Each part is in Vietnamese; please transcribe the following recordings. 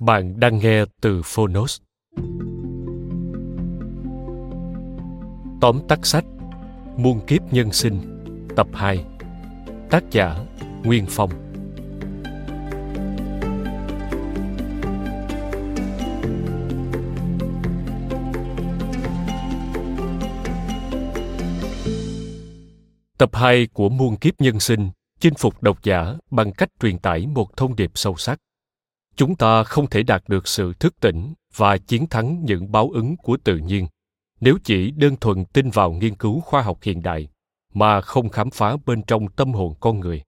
Bạn đang nghe từ Phonos. Tóm tắt sách Muôn kiếp nhân sinh, Tập 2 Tác giả Nguyên Phong. Tập 2 của Muôn kiếp nhân sinh, chinh phục độc giả bằng cách truyền tải một thông điệp sâu sắc chúng ta không thể đạt được sự thức tỉnh và chiến thắng những báo ứng của tự nhiên nếu chỉ đơn thuần tin vào nghiên cứu khoa học hiện đại mà không khám phá bên trong tâm hồn con người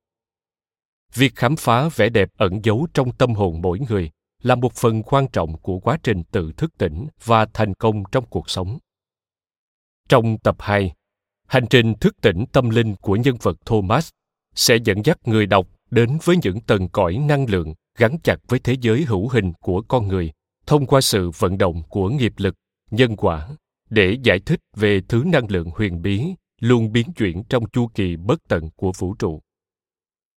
việc khám phá vẻ đẹp ẩn giấu trong tâm hồn mỗi người là một phần quan trọng của quá trình tự thức tỉnh và thành công trong cuộc sống. Trong tập 2, hành trình thức tỉnh tâm linh của nhân vật Thomas sẽ dẫn dắt người đọc đến với những tầng cõi năng lượng gắn chặt với thế giới hữu hình của con người, thông qua sự vận động của nghiệp lực, nhân quả, để giải thích về thứ năng lượng huyền bí luôn biến chuyển trong chu kỳ bất tận của vũ trụ.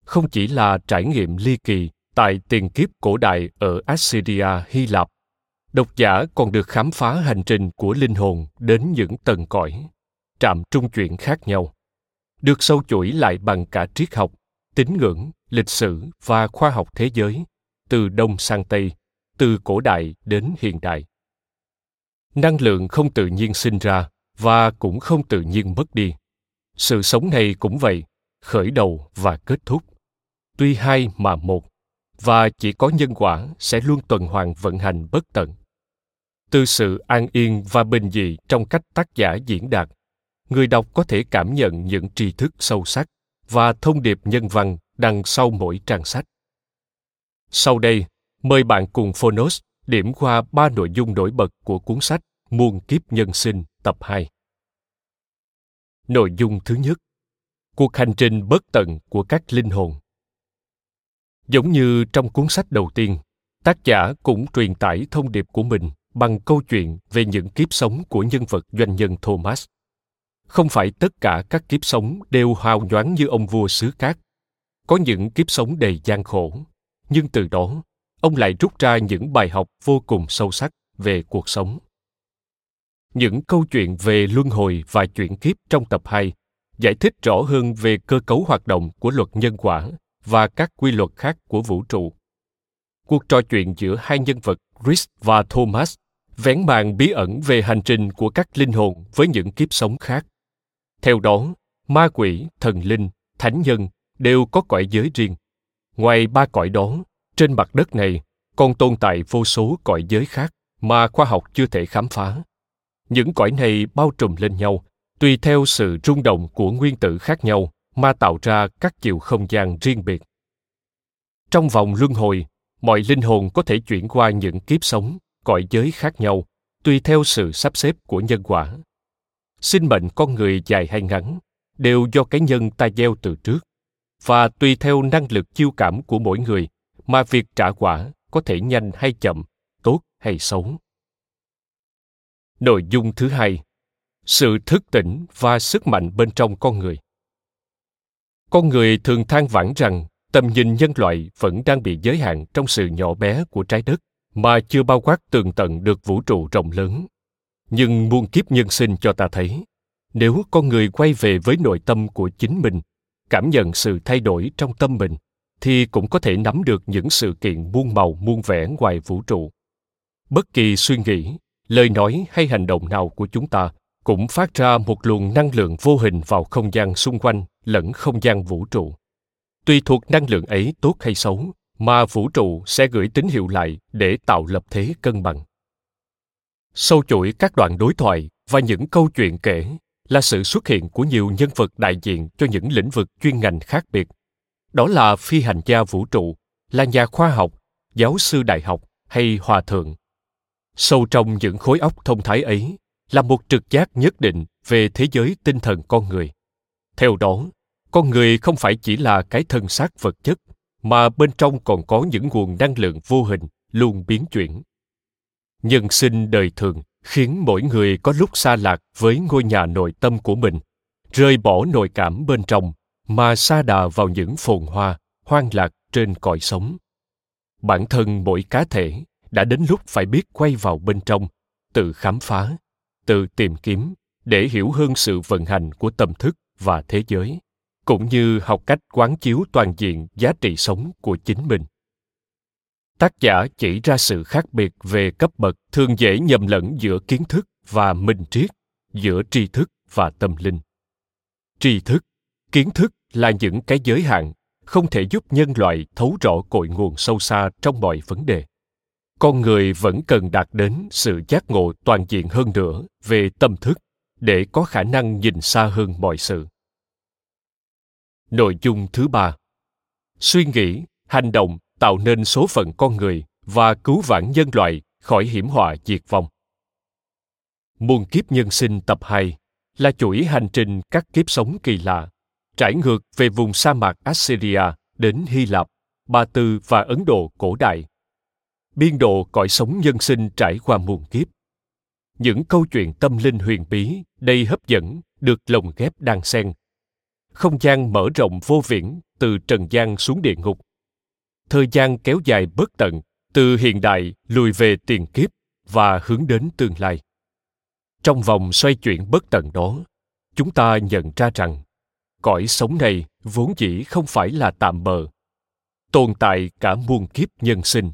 Không chỉ là trải nghiệm ly kỳ tại tiền kiếp cổ đại ở assyria, hy lạp, độc giả còn được khám phá hành trình của linh hồn đến những tầng cõi, trạm trung chuyển khác nhau, được sâu chuỗi lại bằng cả triết học tín ngưỡng, lịch sử và khoa học thế giới, từ đông sang tây, từ cổ đại đến hiện đại. Năng lượng không tự nhiên sinh ra và cũng không tự nhiên mất đi. Sự sống này cũng vậy, khởi đầu và kết thúc. Tuy hai mà một, và chỉ có nhân quả sẽ luôn tuần hoàn vận hành bất tận. Từ sự an yên và bình dị trong cách tác giả diễn đạt, người đọc có thể cảm nhận những tri thức sâu sắc và thông điệp nhân văn đằng sau mỗi trang sách. Sau đây, mời bạn cùng Phonos điểm qua ba nội dung nổi bật của cuốn sách Muôn kiếp nhân sinh tập 2. Nội dung thứ nhất, cuộc hành trình bất tận của các linh hồn. Giống như trong cuốn sách đầu tiên, tác giả cũng truyền tải thông điệp của mình bằng câu chuyện về những kiếp sống của nhân vật doanh nhân Thomas. Không phải tất cả các kiếp sống đều hào nhoáng như ông vua xứ cát có những kiếp sống đầy gian khổ, nhưng từ đó, ông lại rút ra những bài học vô cùng sâu sắc về cuộc sống những câu chuyện về luân hồi và chuyển kiếp trong tập 2 giải thích rõ hơn về cơ cấu hoạt động của luật nhân quả và các quy luật khác của vũ trụ. Cuộc trò chuyện giữa hai nhân vật Chris và Thomas vén màn bí ẩn về hành trình của các linh hồn với những kiếp sống khác. Theo đó, ma quỷ, thần linh, thánh nhân đều có cõi giới riêng. Ngoài ba cõi đó, trên mặt đất này còn tồn tại vô số cõi giới khác mà khoa học chưa thể khám phá. Những cõi này bao trùm lên nhau, tùy theo sự rung động của nguyên tử khác nhau mà tạo ra các chiều không gian riêng biệt. Trong vòng luân hồi, mọi linh hồn có thể chuyển qua những kiếp sống, cõi giới khác nhau, tùy theo sự sắp xếp của nhân quả. Sinh mệnh con người dài hay ngắn đều do cái nhân ta gieo từ trước. Và tùy theo năng lực chiêu cảm của mỗi người mà việc trả quả có thể nhanh hay chậm, tốt hay xấu. Nội dung thứ hai, sự thức tỉnh và sức mạnh bên trong con người. Con người thường than vãn rằng tầm nhìn nhân loại vẫn đang bị giới hạn trong sự nhỏ bé của trái đất mà chưa bao quát tường tận được vũ trụ rộng lớn nhưng muôn kiếp nhân sinh cho ta thấy, nếu con người quay về với nội tâm của chính mình, cảm nhận sự thay đổi trong tâm mình, thì cũng có thể nắm được những sự kiện muôn màu muôn vẻ ngoài vũ trụ. Bất kỳ suy nghĩ, lời nói hay hành động nào của chúng ta cũng phát ra một luồng năng lượng vô hình vào không gian xung quanh lẫn không gian vũ trụ. Tùy thuộc năng lượng ấy tốt hay xấu, mà vũ trụ sẽ gửi tín hiệu lại để tạo lập thế cân bằng sâu chuỗi các đoạn đối thoại và những câu chuyện kể là sự xuất hiện của nhiều nhân vật đại diện cho những lĩnh vực chuyên ngành khác biệt. Đó là phi hành gia vũ trụ, là nhà khoa học, giáo sư đại học hay hòa thượng. Sâu trong những khối óc thông thái ấy là một trực giác nhất định về thế giới tinh thần con người. Theo đó, con người không phải chỉ là cái thân xác vật chất, mà bên trong còn có những nguồn năng lượng vô hình luôn biến chuyển nhân sinh đời thường khiến mỗi người có lúc xa lạc với ngôi nhà nội tâm của mình rơi bỏ nội cảm bên trong mà xa đà vào những phồn hoa, hoang lạc trên cõi sống. Bản thân mỗi cá thể đã đến lúc phải biết quay vào bên trong, tự khám phá, tự tìm kiếm để hiểu hơn sự vận hành của tâm thức và thế giới, cũng như học cách quán chiếu toàn diện giá trị sống của chính mình tác giả chỉ ra sự khác biệt về cấp bậc thường dễ nhầm lẫn giữa kiến thức và minh triết, giữa tri thức và tâm linh. Tri thức, kiến thức là những cái giới hạn, không thể giúp nhân loại thấu rõ cội nguồn sâu xa trong mọi vấn đề. Con người vẫn cần đạt đến sự giác ngộ toàn diện hơn nữa về tâm thức để có khả năng nhìn xa hơn mọi sự. Nội dung thứ ba. Suy nghĩ hành động tạo nên số phận con người và cứu vãn nhân loại khỏi hiểm họa diệt vong muôn kiếp nhân sinh tập 2 là chuỗi hành trình các kiếp sống kỳ lạ trải ngược về vùng sa mạc Assyria đến Hy Lạp, Ba Tư và Ấn Độ cổ đại. Biên độ cõi sống nhân sinh trải qua muôn kiếp. Những câu chuyện tâm linh huyền bí, đầy hấp dẫn, được lồng ghép đan xen. Không gian mở rộng vô viễn từ trần gian xuống địa ngục. Thời gian kéo dài bất tận, từ hiện đại lùi về tiền kiếp và hướng đến tương lai. Trong vòng xoay chuyển bất tận đó, chúng ta nhận ra rằng cõi sống này vốn dĩ không phải là tạm bờ tồn tại cả muôn kiếp nhân sinh.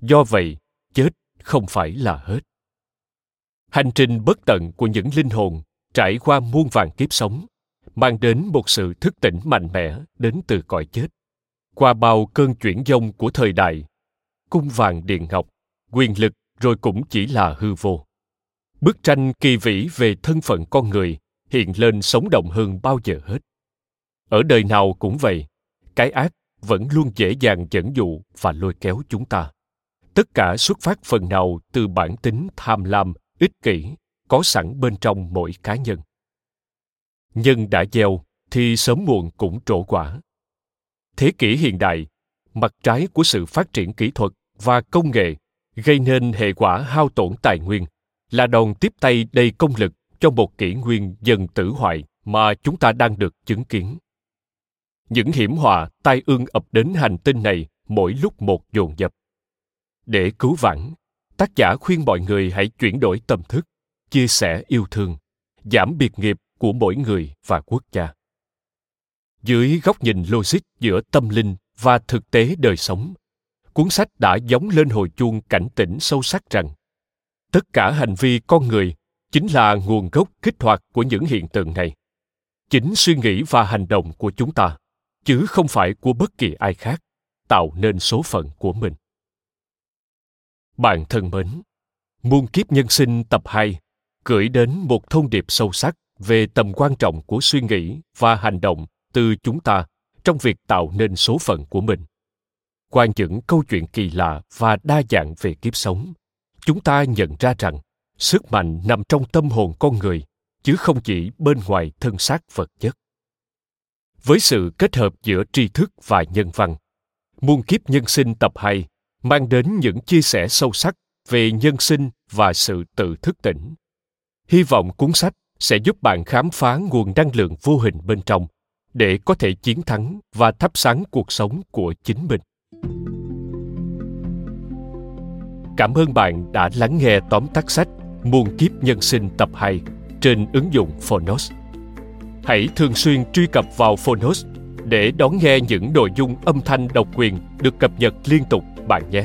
Do vậy chết không phải là hết. Hành trình bất tận của những linh hồn trải qua muôn vàng kiếp sống mang đến một sự thức tỉnh mạnh mẽ đến từ cõi chết qua bao cơn chuyển dông của thời đại. Cung vàng điện ngọc, quyền lực rồi cũng chỉ là hư vô. Bức tranh kỳ vĩ về thân phận con người hiện lên sống động hơn bao giờ hết. Ở đời nào cũng vậy, cái ác vẫn luôn dễ dàng dẫn dụ và lôi kéo chúng ta. Tất cả xuất phát phần nào từ bản tính tham lam, ích kỷ có sẵn bên trong mỗi cá nhân. Nhân đã gieo thì sớm muộn cũng trổ quả thế kỷ hiện đại, mặt trái của sự phát triển kỹ thuật và công nghệ gây nên hệ quả hao tổn tài nguyên, là đòn tiếp tay đầy công lực cho một kỷ nguyên dần tử hoại mà chúng ta đang được chứng kiến. Những hiểm họa tai ương ập đến hành tinh này mỗi lúc một dồn dập. Để cứu vãn, tác giả khuyên mọi người hãy chuyển đổi tâm thức, chia sẻ yêu thương, giảm biệt nghiệp của mỗi người và quốc gia dưới góc nhìn logic giữa tâm linh và thực tế đời sống, cuốn sách đã giống lên hồi chuông cảnh tỉnh sâu sắc rằng, tất cả hành vi con người chính là nguồn gốc kích hoạt của những hiện tượng này. Chính suy nghĩ và hành động của chúng ta, chứ không phải của bất kỳ ai khác, tạo nên số phận của mình. Bạn thân mến, muôn kiếp nhân sinh tập 2 gửi đến một thông điệp sâu sắc về tầm quan trọng của suy nghĩ và hành động từ chúng ta trong việc tạo nên số phận của mình qua những câu chuyện kỳ lạ và đa dạng về kiếp sống, chúng ta nhận ra rằng sức mạnh nằm trong tâm hồn con người, chứ không chỉ bên ngoài thân xác vật chất với sự kết hợp giữa tri thức và nhân văn. Muôn kiếp nhân sinh tập 2 mang đến những chia sẻ sâu sắc về nhân sinh và sự tự thức tỉnh. Hy vọng cuốn sách sẽ giúp bạn khám phá nguồn năng lượng vô hình bên trong để có thể chiến thắng và thắp sáng cuộc sống của chính mình. Cảm ơn bạn đã lắng nghe tóm tắt sách Muôn kiếp nhân sinh tập 2 trên ứng dụng Phonos. Hãy thường xuyên truy cập vào Phonos để đón nghe những nội dung âm thanh độc quyền được cập nhật liên tục bạn nhé.